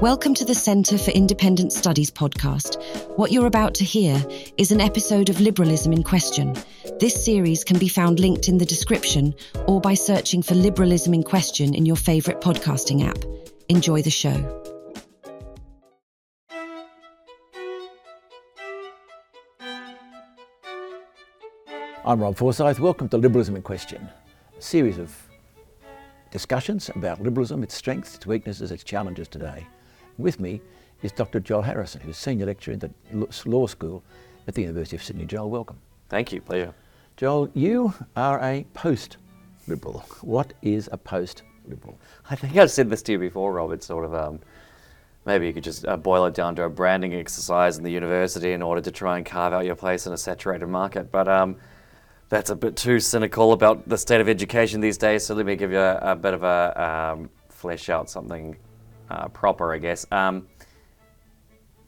Welcome to the Centre for Independent Studies podcast. What you're about to hear is an episode of Liberalism in Question. This series can be found linked in the description or by searching for Liberalism in Question in your favourite podcasting app. Enjoy the show. I'm Rob Forsyth. Welcome to Liberalism in Question, a series of discussions about liberalism, its strengths, its weaknesses, its challenges today. With me is Dr. Joel Harrison, who's Senior Lecturer in the Law School at the University of Sydney. Joel, welcome. Thank you, pleasure. Joel, you are a post-liberal. What is a post-liberal? I think I've said this to you before, Rob. It's sort of um, maybe you could just uh, boil it down to a branding exercise in the university in order to try and carve out your place in a saturated market. But um, that's a bit too cynical about the state of education these days. So let me give you a, a bit of a um, flesh out something uh, proper, I guess. Um,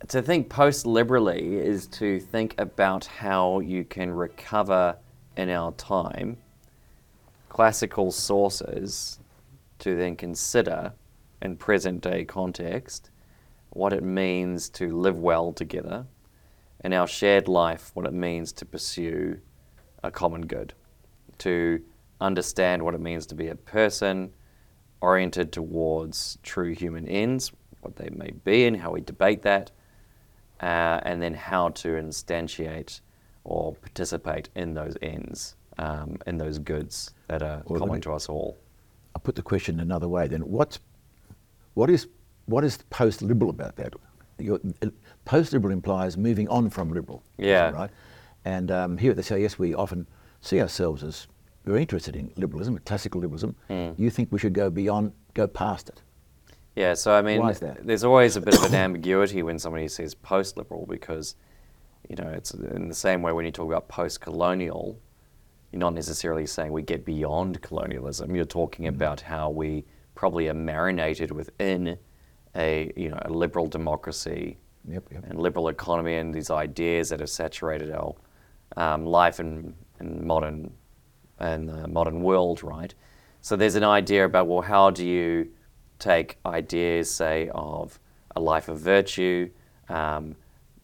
to think post liberally is to think about how you can recover in our time classical sources to then consider in present day context what it means to live well together in our shared life, what it means to pursue a common good, to understand what it means to be a person oriented towards true human ends, what they may be, and how we debate that, uh, and then how to instantiate or participate in those ends, um, in those goods that are well, common me, to us all. I'll put the question another way then. What's, what is, what is post-liberal about that? Post-liberal implies moving on from liberal. Yeah. Right? And um, here at the CIS we often see ourselves as very interested in liberalism, classical liberalism. Mm. You think we should go beyond, go past it? Yeah, so I mean, there's always a bit of an ambiguity when somebody says post-liberal because, you know, it's in the same way when you talk about post-colonial, you're not necessarily saying we get beyond colonialism. You're talking mm. about how we probably are marinated within a, you know, a liberal democracy yep, yep. and liberal economy and these ideas that have saturated our um, life in, in modern in the modern world, right? So there's an idea about well, how do you take ideas, say, of a life of virtue, um,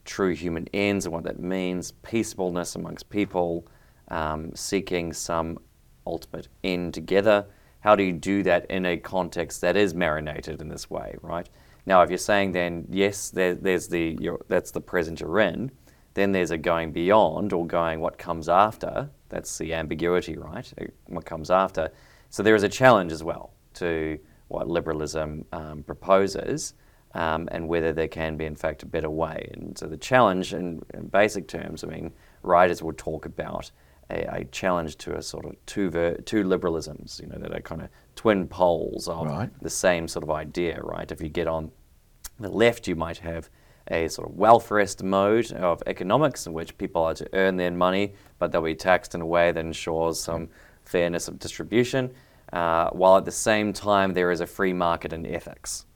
true human ends, and what that means, peaceableness amongst people, um, seeking some ultimate end together. How do you do that in a context that is marinated in this way, right? Now, if you're saying then yes, there, there's the that's the present you're in, then there's a going beyond or going what comes after. That's the ambiguity, right? What comes after. So there is a challenge as well to what liberalism um, proposes um, and whether there can be, in fact, a better way. And so the challenge, in, in basic terms, I mean, writers will talk about a, a challenge to a sort of two, ver- two liberalisms, you know, that are kind of twin poles of right. the same sort of idea, right? If you get on the left, you might have a sort of welfarist mode of economics in which people are to earn their money, but they'll be taxed in a way that ensures some fairness of distribution, uh, while at the same time there is a free market in ethics,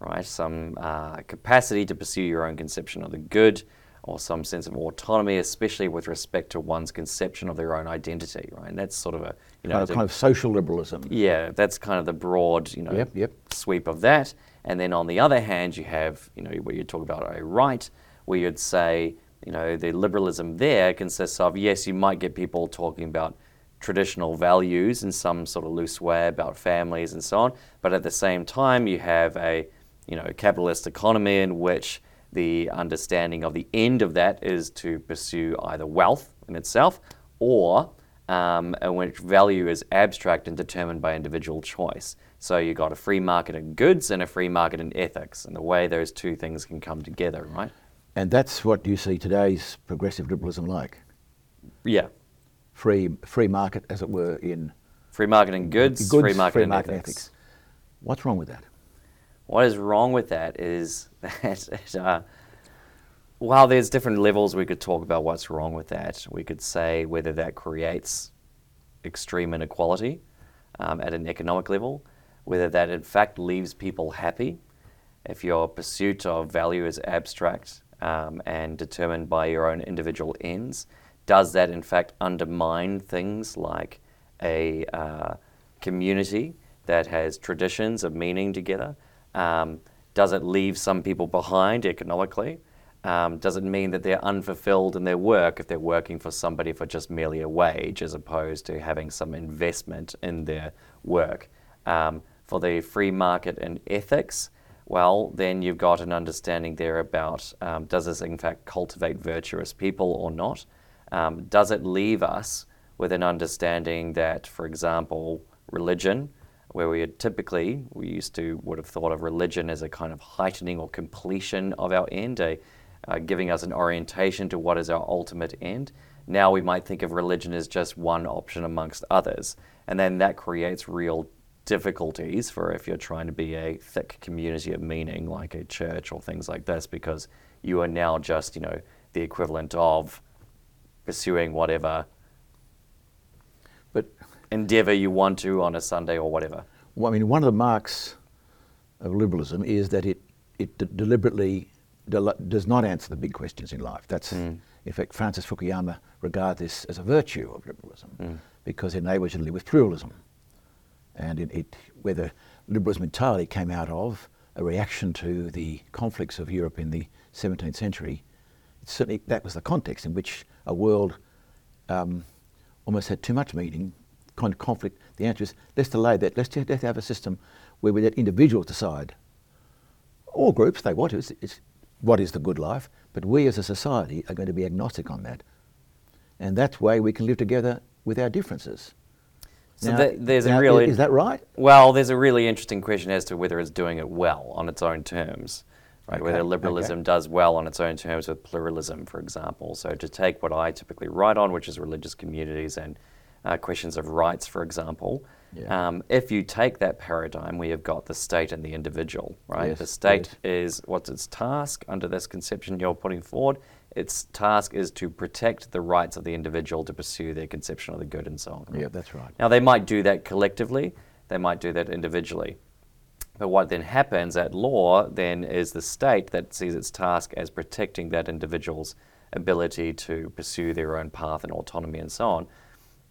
right? Some uh, capacity to pursue your own conception of the good, or some sense of autonomy, especially with respect to one's conception of their own identity, right? And that's sort of a you know kind of, kind of social liberalism. Yeah, that's kind of the broad you know yep, yep. sweep of that. And then on the other hand, you have, you know, where you talk about a right, where you'd say, you know, the liberalism there consists of, yes, you might get people talking about traditional values in some sort of loose way about families and so on, but at the same time, you have a, you know, capitalist economy in which the understanding of the end of that is to pursue either wealth in itself or um, in which value is abstract and determined by individual choice. So you've got a free market in goods and a free market in ethics, and the way those two things can come together, right? And that's what you see today's progressive liberalism like. Yeah. Free free market, as it were, in free market in goods, goods free market, free in market ethics. ethics. What's wrong with that? What is wrong with that is that it, uh, while there's different levels, we could talk about what's wrong with that. We could say whether that creates extreme inequality um, at an economic level whether that in fact leaves people happy. If your pursuit of value is abstract um, and determined by your own individual ends, does that in fact undermine things like a uh, community that has traditions of meaning together? Um, does it leave some people behind economically? Um, does it mean that they're unfulfilled in their work if they're working for somebody for just merely a wage as opposed to having some investment in their work? Um, for the free market and ethics, well, then you've got an understanding there about um, does this in fact cultivate virtuous people or not? Um, does it leave us with an understanding that, for example, religion, where we had typically, we used to would have thought of religion as a kind of heightening or completion of our end, a, uh, giving us an orientation to what is our ultimate end. Now we might think of religion as just one option amongst others. And then that creates real difficulties for if you're trying to be a thick community of meaning like a church or things like this because you are now just, you know, the equivalent of pursuing whatever But endeavor you want to on a Sunday or whatever. well, I mean, one of the marks of liberalism is that it, it d- deliberately del- does not answer the big questions in life. That's, hmm. in fact, Francis Fukuyama regards this as a virtue of liberalism hmm. because it enables you to live with pluralism. And it, it, whether liberalism entirely came out of a reaction to the conflicts of Europe in the 17th century, certainly that was the context in which a world um, almost had too much meaning, kind of conflict. The answer is let's delay that. Let's, let's have a system where we let individuals decide, or groups, they want to, it's, it's what is the good life, but we as a society are going to be agnostic on that. And that way we can live together with our differences. So Now- that, there's now, a really Is that right? Well, there's a really interesting question as to whether it's doing it well on its own terms, right? Whether liberalism okay. does well on its own terms with pluralism, for example. So to take what I typically write on, which is religious communities and uh, questions of rights, for example. Yeah. Um, if you take that paradigm, we have got the state and the individual, right? Yes, the state yes. is what's its task under this conception you're putting forward. Its task is to protect the rights of the individual to pursue their conception of the good and so on. Yeah, that's right. Now, they might do that collectively, they might do that individually. But what then happens at law then is the state that sees its task as protecting that individual's ability to pursue their own path and autonomy and so on.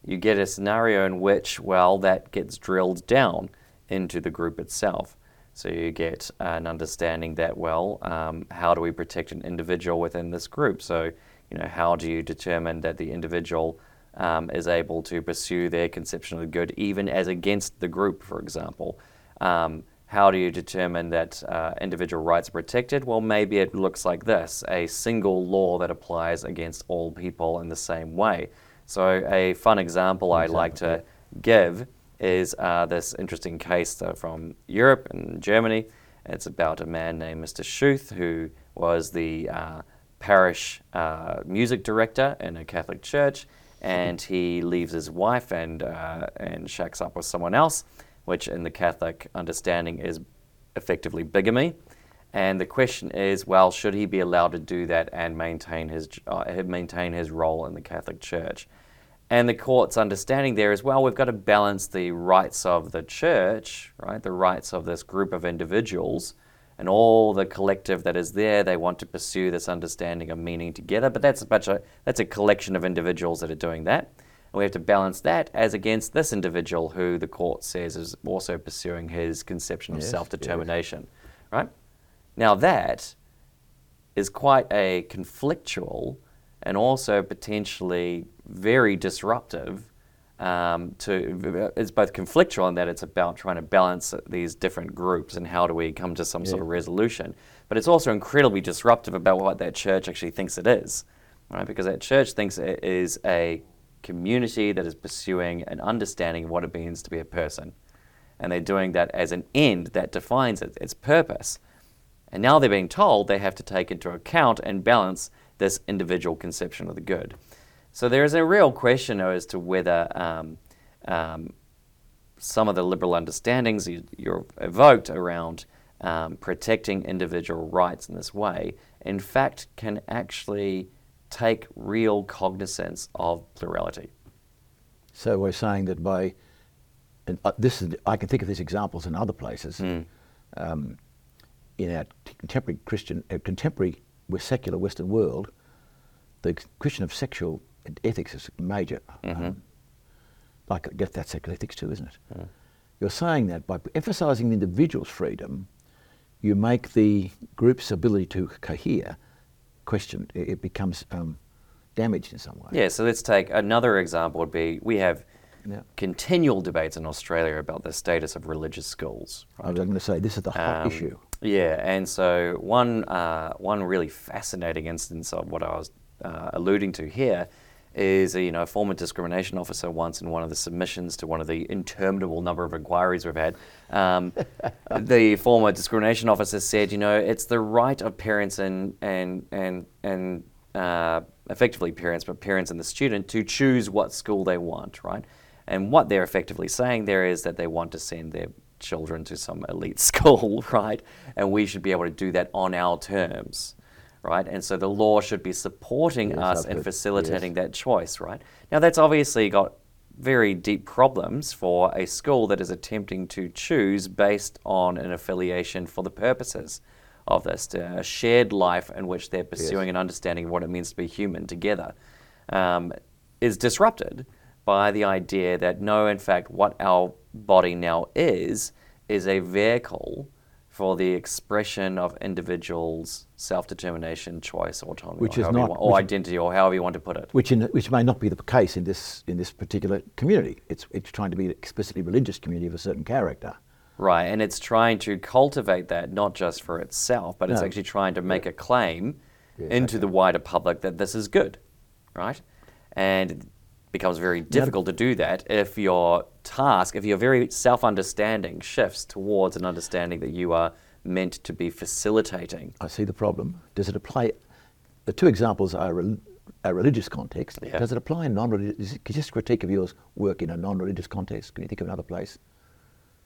You get a scenario in which, well, that gets drilled down into the group itself. So you get an understanding that, well, um, how do we protect an individual within this group? So, you know, how do you determine that the individual um, is able to pursue their conception of the good, even as against the group, for example? Um, how do you determine that uh, individual rights are protected? Well, maybe it looks like this a single law that applies against all people in the same way. So, a fun example I like to give is uh, this interesting case uh, from Europe and Germany. It's about a man named Mr. Schuth, who was the uh, parish uh, music director in a Catholic church, and he leaves his wife and, uh, and shacks up with someone else, which in the Catholic understanding is effectively bigamy. And the question is, well, should he be allowed to do that and maintain his, uh, maintain his role in the Catholic Church? And the court's understanding there is, well, we've got to balance the rights of the church, right? The rights of this group of individuals and all the collective that is there. They want to pursue this understanding of meaning together, but that's a bunch of, that's a collection of individuals that are doing that. And we have to balance that as against this individual who the court says is also pursuing his conception of Yes, self-determination, right? Now that is quite a conflictual and also potentially very disruptive. Um, to it's both conflictual in that it's about trying to balance these different groups and how do we come to some sort of resolution, but it's also incredibly disruptive about what that church actually thinks it is, right? Because that church thinks it is a community that is pursuing an understanding of what it means to be a person, and they're doing that as an end that defines it, its purpose. And now they're being told they have to take into account and balance this individual conception of the good. So there is a real question though, as to whether um, um, some of the liberal understandings you, you're evoked around um, protecting individual rights in this way, in fact, can actually take real cognizance of plurality. So we're saying that by, and uh, this is, I can think of these examples in other places. Um, in our contemporary Christian, uh, contemporary secular Western world, the question of sexual ethics is major. Um, like I guess that's secular ethics too, isn't it? You're saying that by emphasising the individual's freedom, you make the group's ability to cohere questioned. It, it becomes um, damaged in some way. Yeah, so let's take another example would be we have Yeah. continual debates in Australia about the status of religious schools. I was going to say this is the hot Um, issue. Yeah, and so one uh, one really fascinating instance of what I was uh, alluding to here is a, you know a former discrimination officer once in one of the submissions to one of the interminable number of inquiries we've had. Um, the former discrimination officer said, you know, it's the right of parents and and and and uh, effectively parents, but parents and the student to choose what school they want, right? And what they're effectively saying there is that they want to send their children to some elite school, right? And we should be able to do that on our terms, right? And so the law should be supporting Yes, us and facilitating yes. that choice, right? Now that's obviously got very deep problems for a school that is attempting to choose based on an affiliation for the purposes of this a shared life in which they're pursuing an understanding of what it means to be human together um, is disrupted by the idea that no, in fact, what our body now is is a vehicle for the expression of individuals' self-determination, choice, autonomy, Which or, is not- want- or identity, or however you want to put it. which in, which may not be the case in this in this particular community. It's it's trying to be an explicitly religious community of a certain character. Right, and it's trying to cultivate that not just for itself, but it's actually trying to make a claim Yes, into okay. the wider public that this is good, right? And becomes very difficult to do that if your task, if your very self understanding shifts towards an understanding that you are meant to be facilitating. I see the problem. Does it apply? The two examples are a religious context. Yeah. Does it apply in non-religious? Just critique of yours work in a non-religious context. Can you think of another place?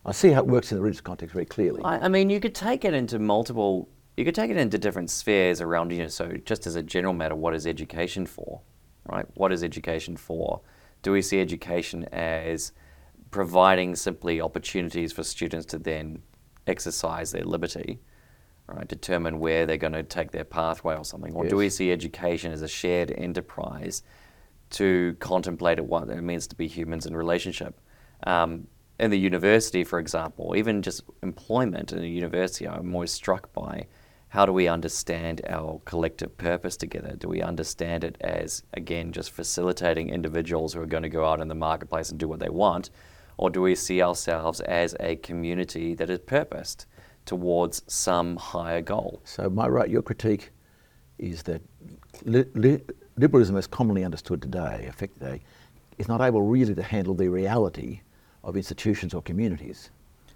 I see how it works in the religious context very clearly. I, I mean, you could take it into multiple. You could take it into different spheres around. You know, so just as a general matter, what is education for, right? What is education for? Do we see education as providing simply opportunities for students to then exercise their liberty, right? Determine where they're going to take their pathway or something, or do we see education as a shared enterprise to contemplate what it means to be humans in relationship? Um, in the university, for example, even just employment in a university, I'm always struck by how do we understand our collective purpose together? Do we understand it as, again, just facilitating individuals who are going to go out in the marketplace and do what they want? Or do we see ourselves as a community that is purposed towards some higher goal? So my right, your critique is that li- li- liberalism, as commonly understood today, affect today, is not able really to handle the reality of institutions or communities.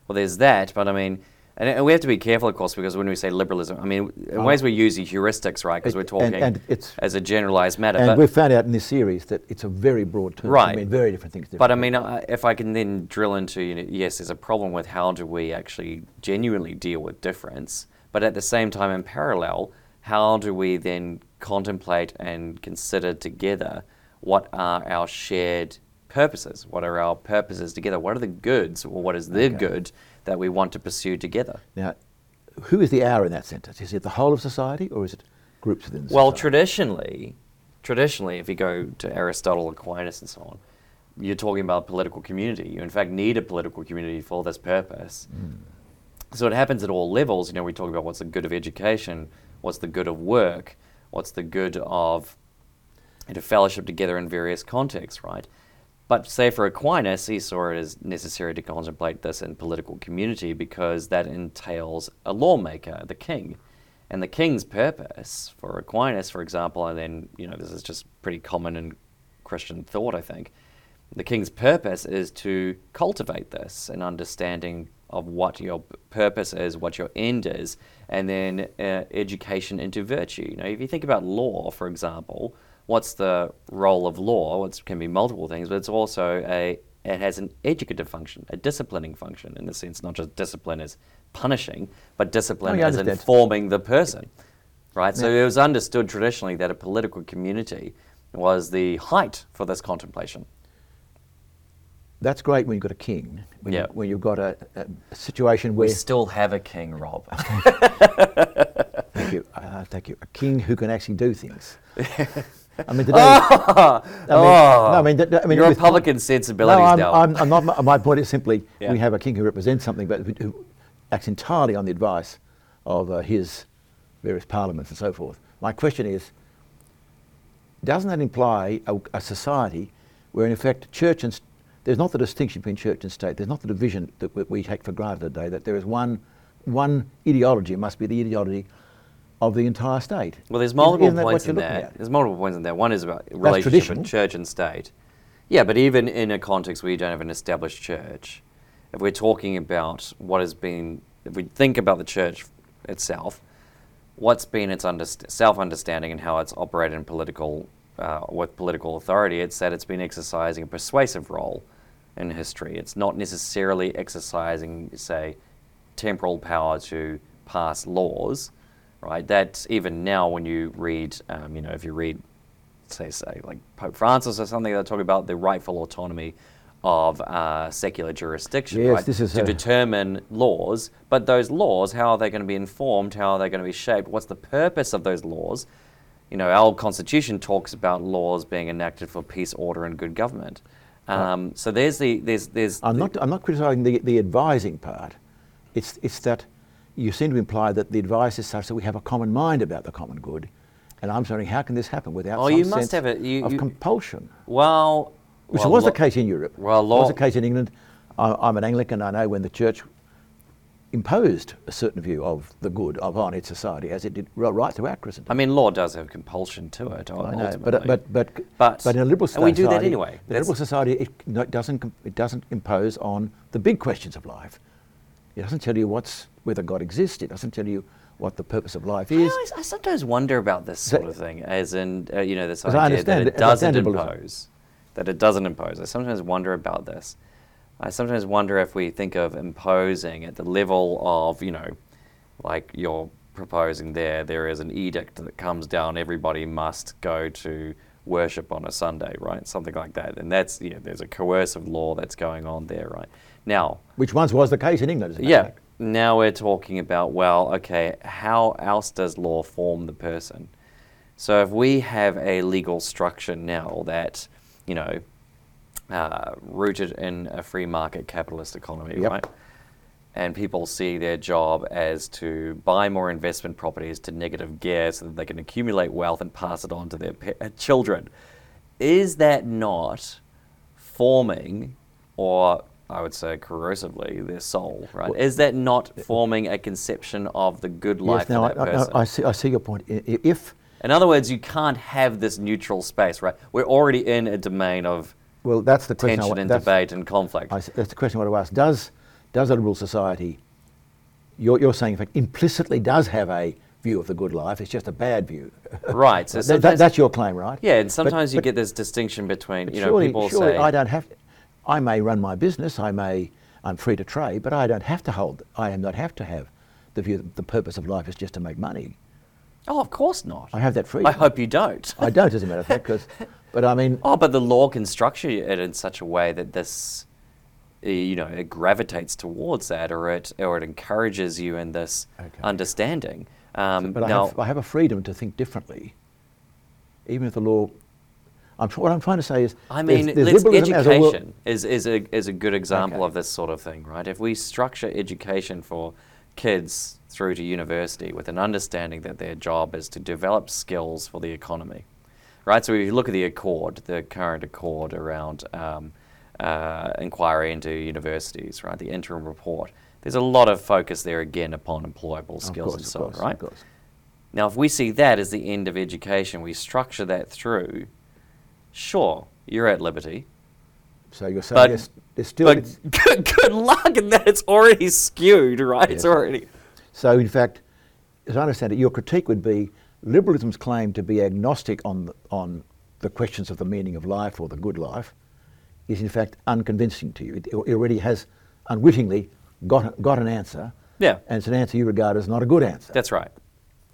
Well, there's that, but I mean, and, and we have to be careful, of course, because when we say liberalism, I mean, in ways we use the heuristics, right? Because we're talking and it's- as a generalized matter. And but, we've found out in this series that it's a very broad term. Right. I mean, very different things. to But I mean, uh, if I can then drill into, you know, yes, there's a problem with how do we actually genuinely deal with difference, but at the same time, in parallel, how do we then contemplate and consider together what are our shared purposes? What are our purposes together? What are the goods, or what is the Okay. good that we want to pursue together? Now, who is the our in that sentence? Is it the whole of society or is it groups within society? Well, traditionally, traditionally, if you go to Aristotle, Aquinas, and so on, you're talking about political community. You, in fact, need a political community for this purpose. Hmm. So it happens at all levels. You know, we talk about what's the good of education, what's the good of work, what's the good of you know, fellowship together in various contexts, right? But say for Aquinas, he saw it as necessary to contemplate this in political community because that entails a lawmaker, the king. And the king's purpose for Aquinas, for example, and then, you know, this is just pretty common in Christian thought, I think. The king's purpose is to cultivate this, an understanding of what your purpose is, what your end is, and then uh, education into virtue. You know, if you think about law, for example, what's the role of law? It can be multiple things, but it's also a it has an educative function, a disciplining function in the sense not just discipline as punishing, but discipline Oh, yeah, as informing the person. Right? So it was understood traditionally that a political community was the height for this contemplation. That's great when you've got a king. When, Yeah. you, when you've got a, a, a situation where. We still have a king, Rob. Thank you. Uh, thank you. A king who can actually do things. I mean, today. I mean, no, I mean, I mean, Your with- Republican sensibilities No, I'm, now. I'm, I'm not. My, point is simply Yeah. we have a king who represents something, but who- acts entirely on the advice of uh, his various parliaments and so forth. My question is, doesn't that imply a, a society where in effect church and st- there's not the distinction between church and state. There's not the division that we, we take for granted today. That there is one one ideology. It must be the ideology of the entire state. Well, there's multiple Isn't points in there. There's multiple points in there. One is about relationship with church and state. Yeah, but even in a context where you don't have an established church, if we're talking about what has been, if we think about the church itself, what's been its underst- self-understanding and how it's operated in political, uh, with political authority, it's that it's been exercising a persuasive role in history. It's not necessarily exercising, say, temporal power to pass laws, right? That's even now when you read, um, you know, if you read, say, say like Pope Francis or something, they're talking about the rightful autonomy of uh, secular jurisdiction, Yes, right? this is to determine laws. But those laws, how are they going to be informed? How are they going to be shaped? What's the purpose of those laws? You know, our constitution talks about laws being enacted for peace, order, and good government. Um, so there's the there's there's I'm the- not, I'm not criticising the, the advising part. It's, it's that you seem to imply that the advice is such that we have a common mind about the common good. And I'm wondering, how can this happen without Oh, some you must sense have it- you- of you- compulsion? well, Which well, was the case in Europe. well, law- was the case in England. I, I'm an Anglican. I know when the church imposed a certain view of the good of on its society, as it did ri- right throughout Christendom. I mean, law does have compulsion to it. I know, but, uh, but, but, But- but in a liberal and we do that society, anyway. In a liberal society, it, doesn't, it doesn't impose on the big questions of life. It doesn't tell you what's, whether God exists. It doesn't tell you what the purpose of life I, is. always- I sometimes wonder about this sort that- of thing, as in, uh, you know, this I idea that it- it doesn't impose, that it doesn't impose. I sometimes wonder about this. I sometimes wonder if we think of imposing at the level of, you know, like you're proposing there, there is an edict that comes down, everybody must go to worship on a Sunday, right? Something like that. And that's, you know, there's a coercive law that's going on there, right? Now, Which once was the case in England, matter of yeah. Now we're talking about, well, okay, how else does law form the person? So if we have a legal structure now that, you know, uh, rooted in a free market capitalist economy, Yep. right? And people see their job as to buy more investment properties to negative gear so that they can accumulate wealth and pass it on to their pe- uh, children. Is that not forming, or I would say corrosively, their soul, right? Is that not uh, forming a conception of the good life Yes, now for that I, I, person? I, see, I see your point. I- i- If, in other words, you can't have this neutral space, right? We're already in a domain of well, that's the question. I tension want- and debate and conflict. I that's the question I want to ask. Does, does a liberal society, you're, you're saying, in fact, implicitly does have a view of the good life, it's just a bad view. Right, so That- that- that's your claim, right? yeah, and But- sometimes you but- get this distinction between, you know, surely, people surely say, I don't have, I may run my business, I may, I'm free to trade, but I don't have to hold, I am not have to have the view that the purpose of life is just to make money. oh, of course not. I have that freedom. I hope you don't. I don't, as a matter of fact, 'cause- but I mean, Oh, but the law can structure it in such a way that this, uh, you know, it gravitates towards that, or it or it encourages you in this Okay. understanding. Um, but I have, I have a freedom to think differently, even if the law. I'm, tr- what I'm trying to say is, I mean, there's liberalism as a education is, is, a, is a good example Okay. of this sort of thing, right? If we structure education for kids through to university with an understanding that their job is to develop skills for the economy, right? So if you look at the Accord, the current Accord around um, uh, inquiry into universities, right? The interim report. There's a lot of focus there again upon employable skills course, and so on, right? Now, if we see that as the end of education, we structure that through. Sure, you're at liberty, So you're saying But- there's, still. but it's- good, good luck in that it's already skewed, right? It's already. so in fact, as I understand it, your critique would be liberalism's claim to be agnostic on the, on the questions of the meaning of life or the good life is in fact unconvincing to you. It, it already has unwittingly got, got an answer. Yeah. And it's an answer you regard as not a good answer. That's right.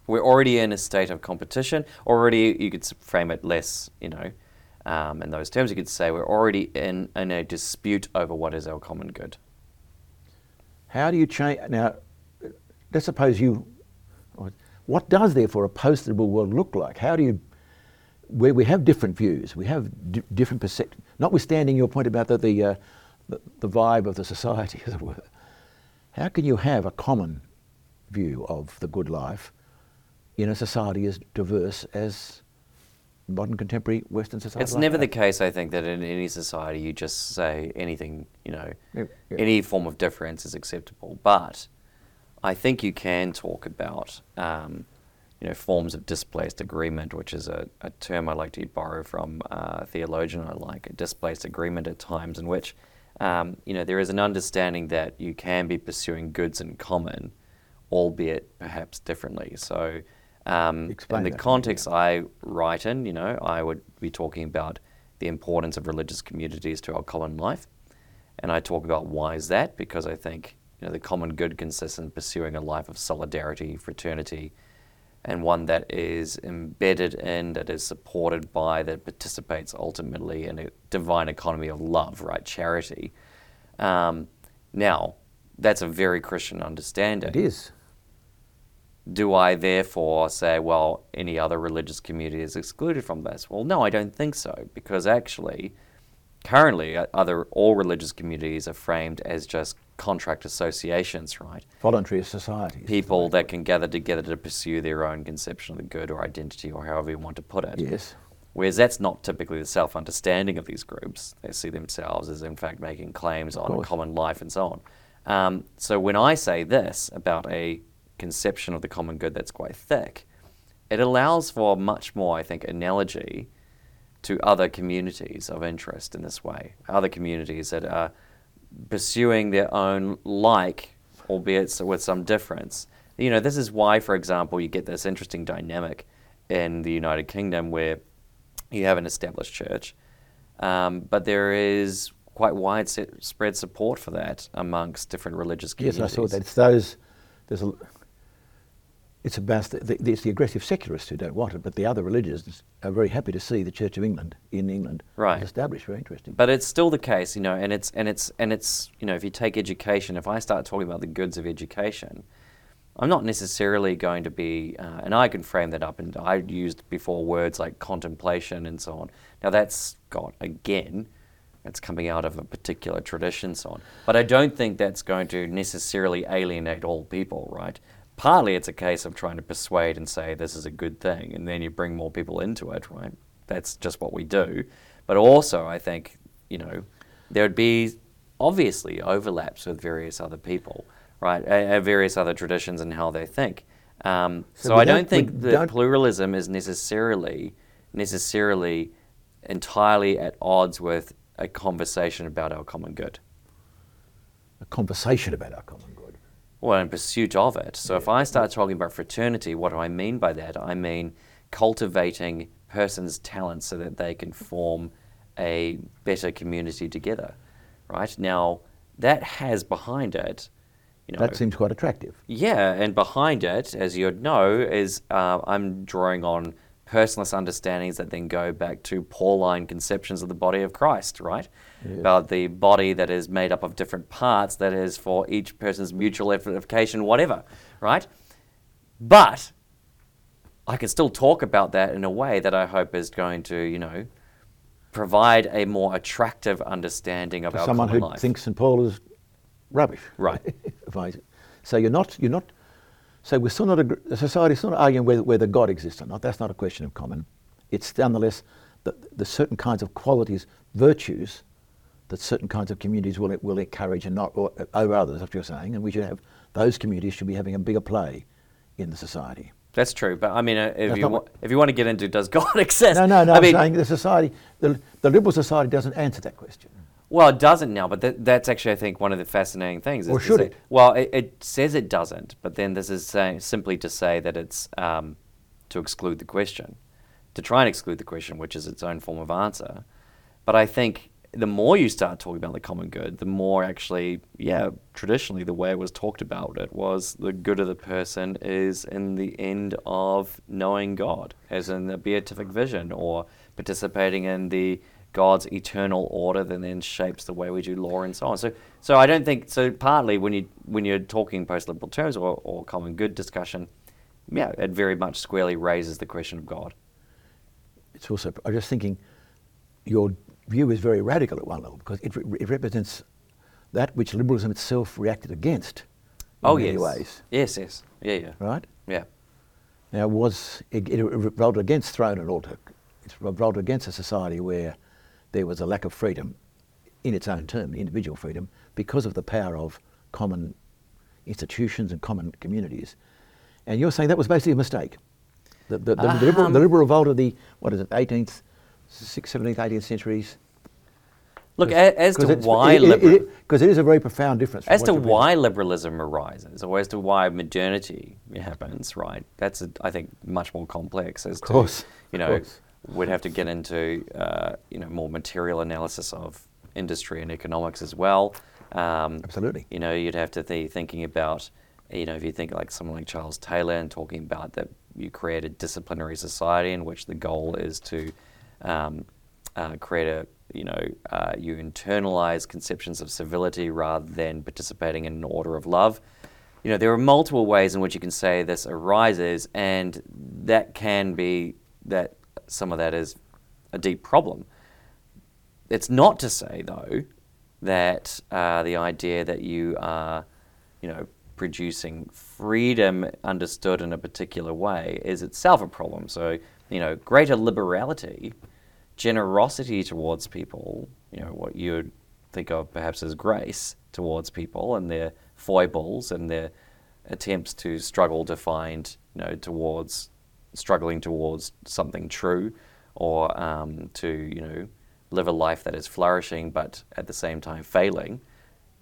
We're already in a state of competition. Already, you could frame it less, you know, um, in those terms. You could say we're already in, in a dispute over what is our common good. How do you change? Now, let's suppose you. What does, therefore, a post liberal world look like? How do you. Where we have different views, we have di- different perceptions, notwithstanding your point about the, the, uh, the, the vibe of the society, as it were. How can you have a common view of the good life in a society as diverse as modern contemporary Western society. It's like never that. the case, I think, that in any society you just say anything, you know, Yeah, yeah. any form of difference is acceptable. But I think you can talk about, um, you know, forms of displaced agreement, which is a, a term I like to borrow from uh, a theologian I like, a displaced agreement at times in which, um, you know, there is an understanding that you can be pursuing goods in common, albeit perhaps differently. So, um, Explain in the to me, context I write in, you know, I would be talking about the importance of religious communities to our common life. And I talk about why is that? Because I think you know, the common good consists in pursuing a life of solidarity, fraternity, and one that is embedded in, that is supported by, that participates ultimately in a divine economy of love, right? Charity. Um, now, that's a very Christian understanding It is. Do I therefore say, well, any other religious community is excluded from this? Well, no, I don't think so, because actually, currently, uh, other all religious communities are framed as just contract associations, right? Voluntary societies. People that can gather together to pursue their own conception of the good or identity, or however you want to put it. Yes. Whereas that's not typically the self understanding of these groups. They see themselves as, in fact, making claims on common life and so on. Um, so when I say this about a conception of the common good that's quite thick, it allows for much more, I think, analogy to other communities of interest in this way. Other communities that are pursuing their own like, albeit with some difference. You know, this is why, for example, you get this interesting dynamic in the United Kingdom where you have an established church, um, but there is quite widespread support for that amongst different religious communities. Yes. I saw that. It's those. There's a. It's about the, the, it's the aggressive secularists who don't want it, but the other religions are very happy to see the Church of England in England Right. established. Very interesting. But it's still the case, you know, and it's and it's and it's you know, if you take education, if I start talking about the goods of education, I'm not necessarily going to be, uh, and I can frame that up, and I used before words like contemplation and so on. Now that's got again, it's coming out of a particular tradition, so on. But I don't think that's going to necessarily alienate all people, right? Partly it's a case of trying to persuade and say this is a good thing, and then you bring more people into it, right? That's just what we do. But also, I think, you know, there would be obviously overlaps with various other people, right? Uh, various other traditions and how they think. Um, So so I don't- don't think that don't- pluralism is necessarily necessarily entirely at odds with a conversation about our common good. a conversation about our common good. Well, in pursuit of it. So if I start talking about fraternity, what do I mean by that? I mean cultivating persons' talents so that they can form a better community together, right? Now, that has behind it, you know, That seems quite attractive. yeah, and behind it, as you'd know, is uh, I'm drawing on personalist understandings that then go back to Pauline conceptions of the body of Christ, right? About the body that is made up of different parts, that is for each person's mutual edification, whatever, right? But I can still talk about that in a way that I hope is going to, you know, provide a more attractive understanding of For our someone who life. thinks St Paul is rubbish. Right. If I- so you're not you're not. So we're still not a, the society's still not arguing whether, whether God exists or not. That's not a question of common. It's nonetheless the, the certain kinds of qualities, virtues, that certain kinds of communities will will encourage and not or, over others. That's what you're saying, and we should have those communities should be having a bigger play in the society. That's true, but I mean, uh, if That's you wa- if you want to get into does God exist? No, no, no. I I'm mean, saying the society, the, the liberal society doesn't answer that question. well, it doesn't now, but that, that's actually I think one of the fascinating things. Or should say- it? Well, it, it says it doesn't, but then this is saying, simply to say that it's um, to exclude the question, to try and exclude the question, which is its own form of answer. But I think the more you start talking about the common good, the more actually, yeah, traditionally the way it was talked about it was the good of the person is in the end of knowing God, as in the beatific vision, or participating in the God's eternal order that then shapes the way we do law and so on. So, so I don't think so. Partly when you when you're talking post-liberal terms or, or common good discussion, yeah, it very much squarely raises the question of God. it's also, I'm just thinking, your view is very radical at one level because it, re- it represents that which liberalism itself reacted against in oh many yes. ways, Yes, yes. Yeah, yeah. right? Yeah. Now, was it, it revolted against throne and altar. It revolted against a society where there was a lack of freedom, in its own term, individual freedom, because of the power of common institutions and common communities. And you're saying that was basically a mistake. The, the, the, the liberal, the Um, liberal revolt of the what is it, 18th, 6th, 17th, 18th centuries. Look, as to why because it is a very profound difference. as to why liberalism arises, or as to why modernity happens, right? That's a, I think much more complex. As course, to, you of know, course. we'd have to get into uh, you know more material analysis of industry and economics as well. Um, Absolutely. You know, you'd have to be thinking about, you know, if you think like someone like Charles Taylor and talking about that you create a disciplinary society in which the goal is to um, uh, create a, you know, uh, you internalize conceptions of civility rather than participating in an order of love. You know, there are multiple ways in which you can say this arises, and that can be that some of that is a deep problem. It's not to say, though, that uh, the idea that you are, you know, producing freedom understood in a particular way is itself a problem. So, you know, greater liberality, generosity towards people, you know, what you would think of perhaps as grace towards people and their foibles and their attempts to struggle to find, you know, towards struggling towards something true or um, to, you know, live a life that is flourishing but at the same time failing.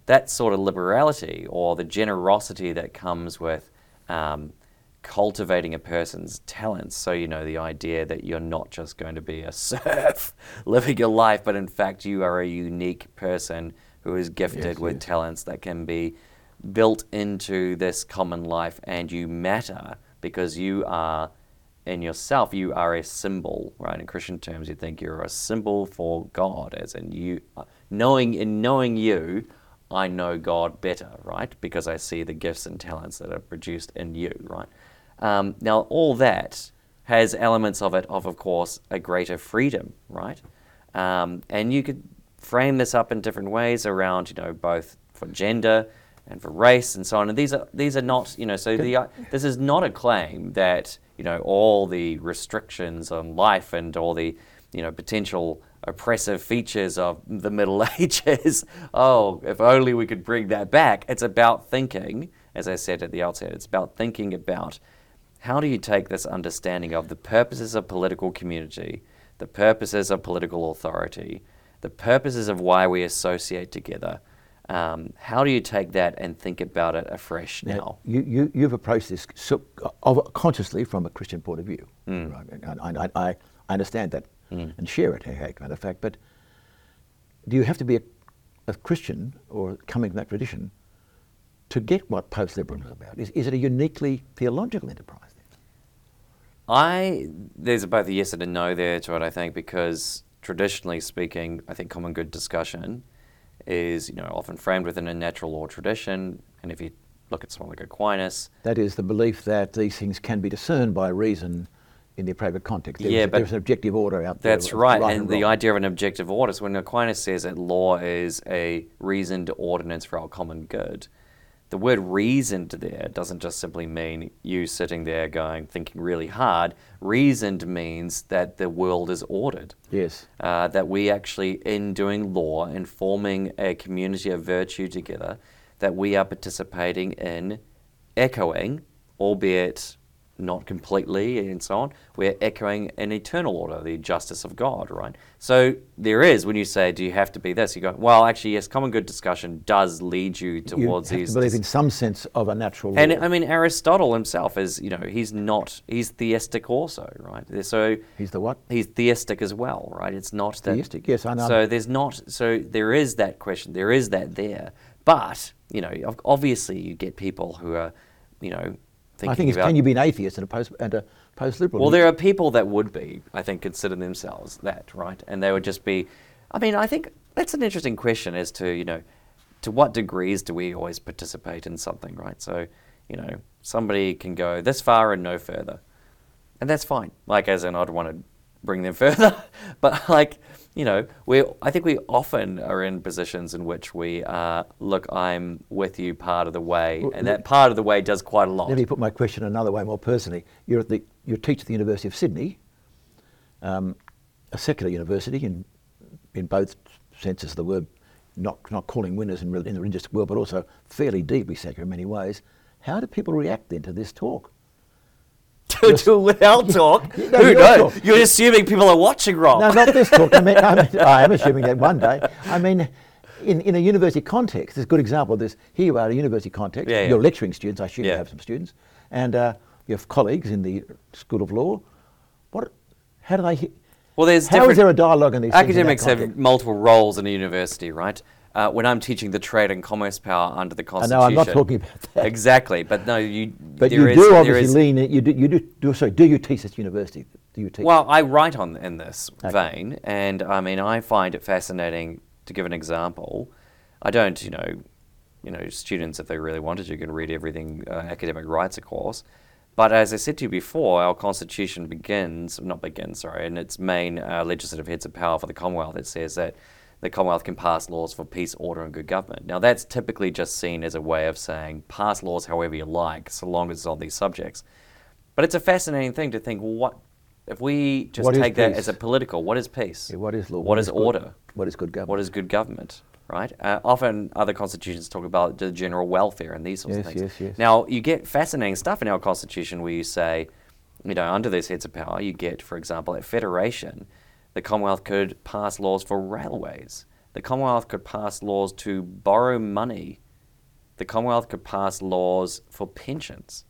That sort of liberality or the generosity that comes with um, cultivating a person's talents. So, you know, the idea that you're not just going to be a serf living your life, but in fact, you are a unique person who is gifted Yes, with yes. talents that can be built into this common life, and you matter because you are in yourself, you are a symbol, right? In Christian terms, you think you're a symbol for God, as in you, uh, knowing in knowing you, I know God better, right? Because I see the gifts and talents that are produced in you, right? Um, now, all that has elements of it of, of course, a greater freedom, right? Um, and you could frame this up in different ways around, you know, both for gender and for race and so on. And these are these are not, you know, so the uh, this is not a claim that you know all the restrictions on life and all the you know potential oppressive features of the Middle Ages. oh, if only we could bring that back. It's about thinking, as I said at the outset. It's about thinking about how do you take this understanding of the purposes of political community, the purposes of political authority, the purposes of why we associate together. Um, how do you take that and think about it afresh now? Now, you, you, you've approached this so, of, consciously from a Christian point of view. Mm. Right? And I, I, I understand that and share it, as a matter of fact. But do you have to be a, a Christian or coming from that tradition to get what post liberalism is about? Is, is it a uniquely theological enterprise? I there's both a yes and a no there to it. I think because traditionally speaking, I think common good discussion is you know often framed within a natural law tradition, and if you look at someone like Aquinas, That is the belief that these things can be discerned by reason in the appropriate context. There Yeah, but there's an objective order out there. That's right. right and the idea of an objective order. So when Aquinas says that law is a reasoned ordinance for our common good, the word reasoned there doesn't just simply mean you sitting there going, thinking really hard. Reasoned means that the world is ordered. Yes. Uh, that we actually, in doing law and forming a community of virtue together, that we are participating in echoing, albeit not completely and so on, we're echoing an eternal order, the justice of God, right? So there is, when you say, do you have to be this? You go, well, actually, yes, common good discussion does lead you You towards have these. to believe in some sense of a natural and law. I mean, Aristotle himself is, you know, he's not, he's theistic also, right? So He's the what? he's theistic as well, right? It's not that Theistic, yes, I know. So there's not. So there is that question. There is that there. But you know, obviously, you get people who are, you know, I think it's about. can you be an atheist and a post and a post liberal? well, there are people that would be, I think, consider themselves that, right? And they would just be. I mean, I think that's an interesting question as to you know, to what degrees do we always participate in something, right? So, you know, somebody can go this far and no further, and that's fine. Like, as in, I'd want to bring them further. but like, you know, we I think we often are in positions in which we uh, look, I'm with you part of the way, and that part of the way does quite a lot. Let me put my question another way, more personally. You're at the you teach at the University of Sydney, um, a secular university in in both senses of the word, not not calling winners in, in the religious world, but also fairly deeply secular in many ways. How do people react then to this talk? to, to without talk. No, Who knows? talk. You're assuming people are watching wrong. No, not this talk. I mean, I, mean, I am assuming that one day. I mean, in, in a university context, there's a good example of this. Here you are in a university context. Yeah, yeah. You're lecturing students. I assume you have some students, and uh, you have colleagues in the School of Law. What? How do they? he- Well, there's How is there a dialogue in these things in Academics have multiple roles in a university, right? Uh, when I'm teaching the trade and commerce power under the Constitution. know. I'm not talking about that. Exactly, but no, you. But there you is- do obviously is- lean. in- You do. You do. do sorry. Do you teach at university? Do you teach? Well, I write on in this Okay. vein, and I mean, I find it fascinating. To give an example, I don't, you know, you know, students if they really wanted to can read everything uh, academic rights, of course. But as I said to you before, our constitution begins, not begins, sorry, and its main uh, legislative heads of power for the Commonwealth. It says that the Commonwealth can pass laws for peace, order, and good government. Now, that's typically just seen as a way of saying pass laws however you like, so long as it's on these subjects. But it's a fascinating thing to think well, what if we just What is take that as a political. What is peace? Yeah, what is law? What is good- order? What is good government? What is good government? Right. Uh, often other constitutions talk about the general welfare and these sorts Yes, of things. yes, yes. Now you get fascinating stuff in our constitution where you say, you know, under these heads of power, you get, for example, at federation, the Commonwealth could pass laws for railways. The Commonwealth could pass laws to borrow money. The Commonwealth could pass laws for pensions.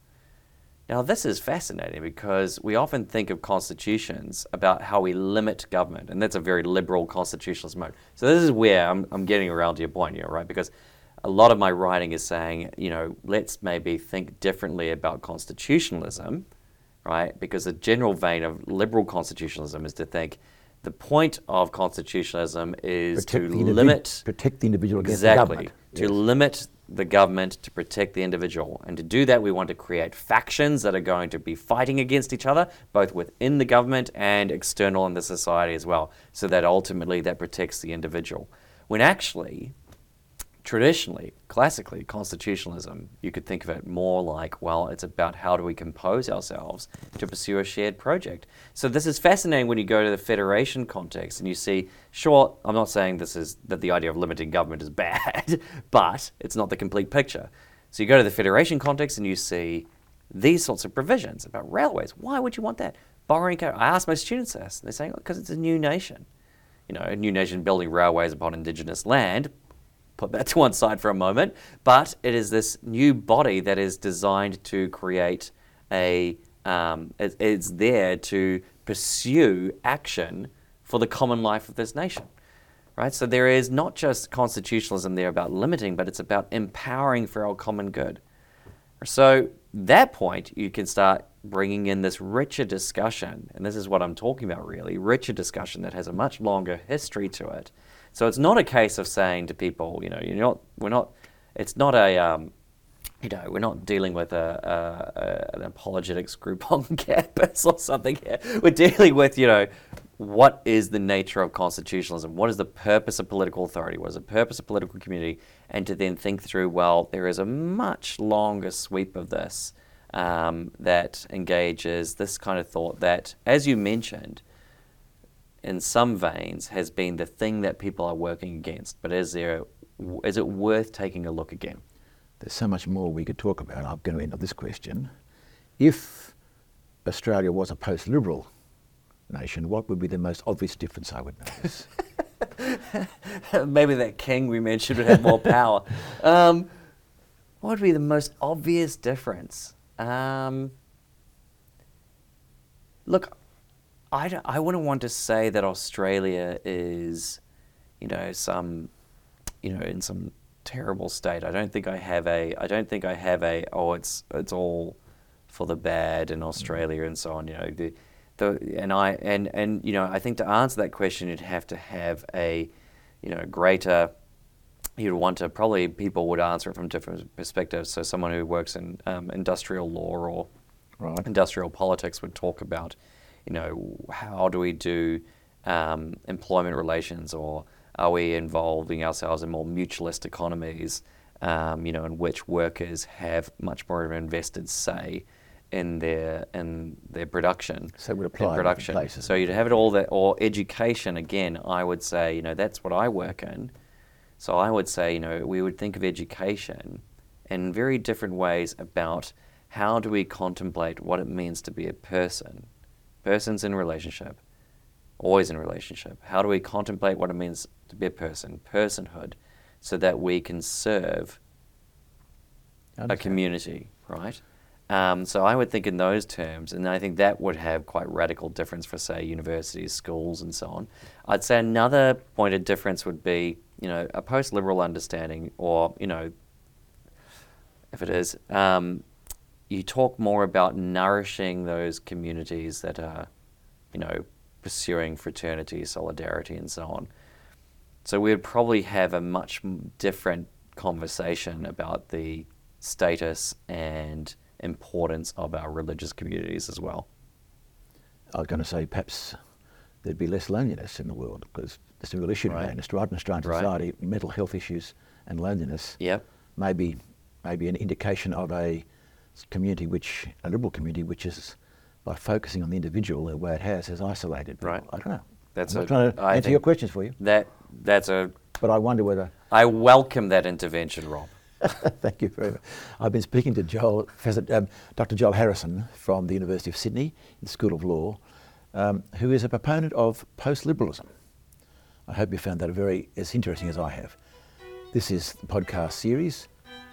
Now, this is fascinating because we often think of constitutions about how we limit government, and that's a very liberal constitutionalist mode. So, this is where I'm, I'm getting around to your point here, right? Because a lot of my writing is saying, you know, let's maybe think differently about constitutionalism, right? Because the general vein of liberal constitutionalism is to think the point of constitutionalism is Protect to the limit protect the individual against the exactly government. to Yes. limit the government to protect the individual and to do that we want to create factions that are going to be fighting against each other both within the government and external in the society as well so that ultimately that protects the individual when actually traditionally, classically, constitutionalism, you could think of it more like, well, it's about how do we compose ourselves to pursue a shared project. So this is fascinating when you go to the federation context and you see, sure, I'm not saying this is that the idea of limiting government is bad, but it's not the complete picture. So you go to the federation context and you see these sorts of provisions about railways. Why would you want that? Borrowing, I ask my students this, and they're saying, because it's a new nation. You know, a new nation building railways upon indigenous land, put that to one side for a moment. But it is this new body that is designed to create a. Um, it- it's there to pursue action for the common life of this nation, right? So there is not just constitutionalism there about limiting, but it's about empowering for our common good. So that point, you can start bringing in this richer discussion, and this is what I'm talking about really, richer discussion that has a much longer history to it. So it's not a case of saying to people, you know, you're not, we're not, it's not a, um, you know, we're not dealing with a, a, a an apologetics group on campus or something here. We're dealing with, you know, what is the nature of constitutionalism? What is the purpose of political authority? What is the purpose of political community? And to then think through, well, there is a much longer sweep of this um, that engages this kind of thought that, as you mentioned, in some veins has been the thing that people are working against. But is there, is it worth taking a look again? There's so much more we could talk about. I'm going to end on this question. If Australia was a post-liberal nation, what would be the most obvious difference I would notice? Maybe that king we mentioned would have more power. Um, what would be the most obvious difference? Um, look, I, don't- I wouldn't want to say that Australia is, you know, some, you know, in some terrible state. I don't think I have a. I don't think I have a. Oh, it's it's all for the bad in Australia and so on. You know, the, the and I and and you know, I think to answer that question, you'd have to have a, you know, greater you'd want to probably people would answer it from different perspectives. So someone who works in um, industrial law or Right. industrial politics would talk about, you know, how do we do um, employment relations, or are we involving ourselves in more mutualist economies, um, you know, in which workers have much more of an invested say in their in their production. So it would apply production. places. So you'd have it all that, or education. Again, I would say, you know, that's what I work in. So I would say, you know, we would think of education in very different ways about how do we contemplate what it means to be a person. Persons in relationship, always in relationship. How do we contemplate what it means to be a person, personhood, so that we can serve a community, right? Um, so I would think in those terms, and I think that would have quite radical difference for, say, universities, schools, and so on. I'd say another point of difference would be, you know, a post-liberal understanding, or you know, if it is, um, you talk more about nourishing those communities that are, you know, pursuing fraternity, solidarity, and so on. So we would probably have a much different conversation about the status and importance of our religious communities as well. I was going to say perhaps there'd be less loneliness in the world because there's a real issue Right. today in Australia, in Australian Right. society, mental health issues and loneliness. Yep. Maybe, maybe an indication of a community which, a liberal community which is, by focusing on the individual the way it has, has isolated people. Right. I don't know. That's I'm a- trying to I answer your questions for you, That that's a. but I wonder whether I welcome that intervention, Rob. Thank you very much. I've been speaking to Joel, um, Dr. Joel Harrison from the University of Sydney, in the School of Law, um, who is a proponent of post-liberalism. I hope you found that very as interesting as I have. This is the podcast series,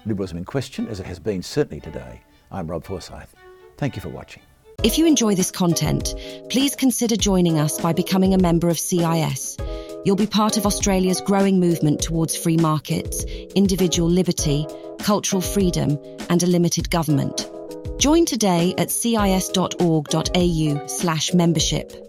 Liberalism in Question, as it has been certainly today. I'm Rob Forsyth. Thank you for watching. If you enjoy this content, please consider joining us by becoming a member of CIS. You'll be part of Australia's growing movement towards free markets, individual liberty, cultural freedom, and a limited government. Join today at cis.org.au slash membership.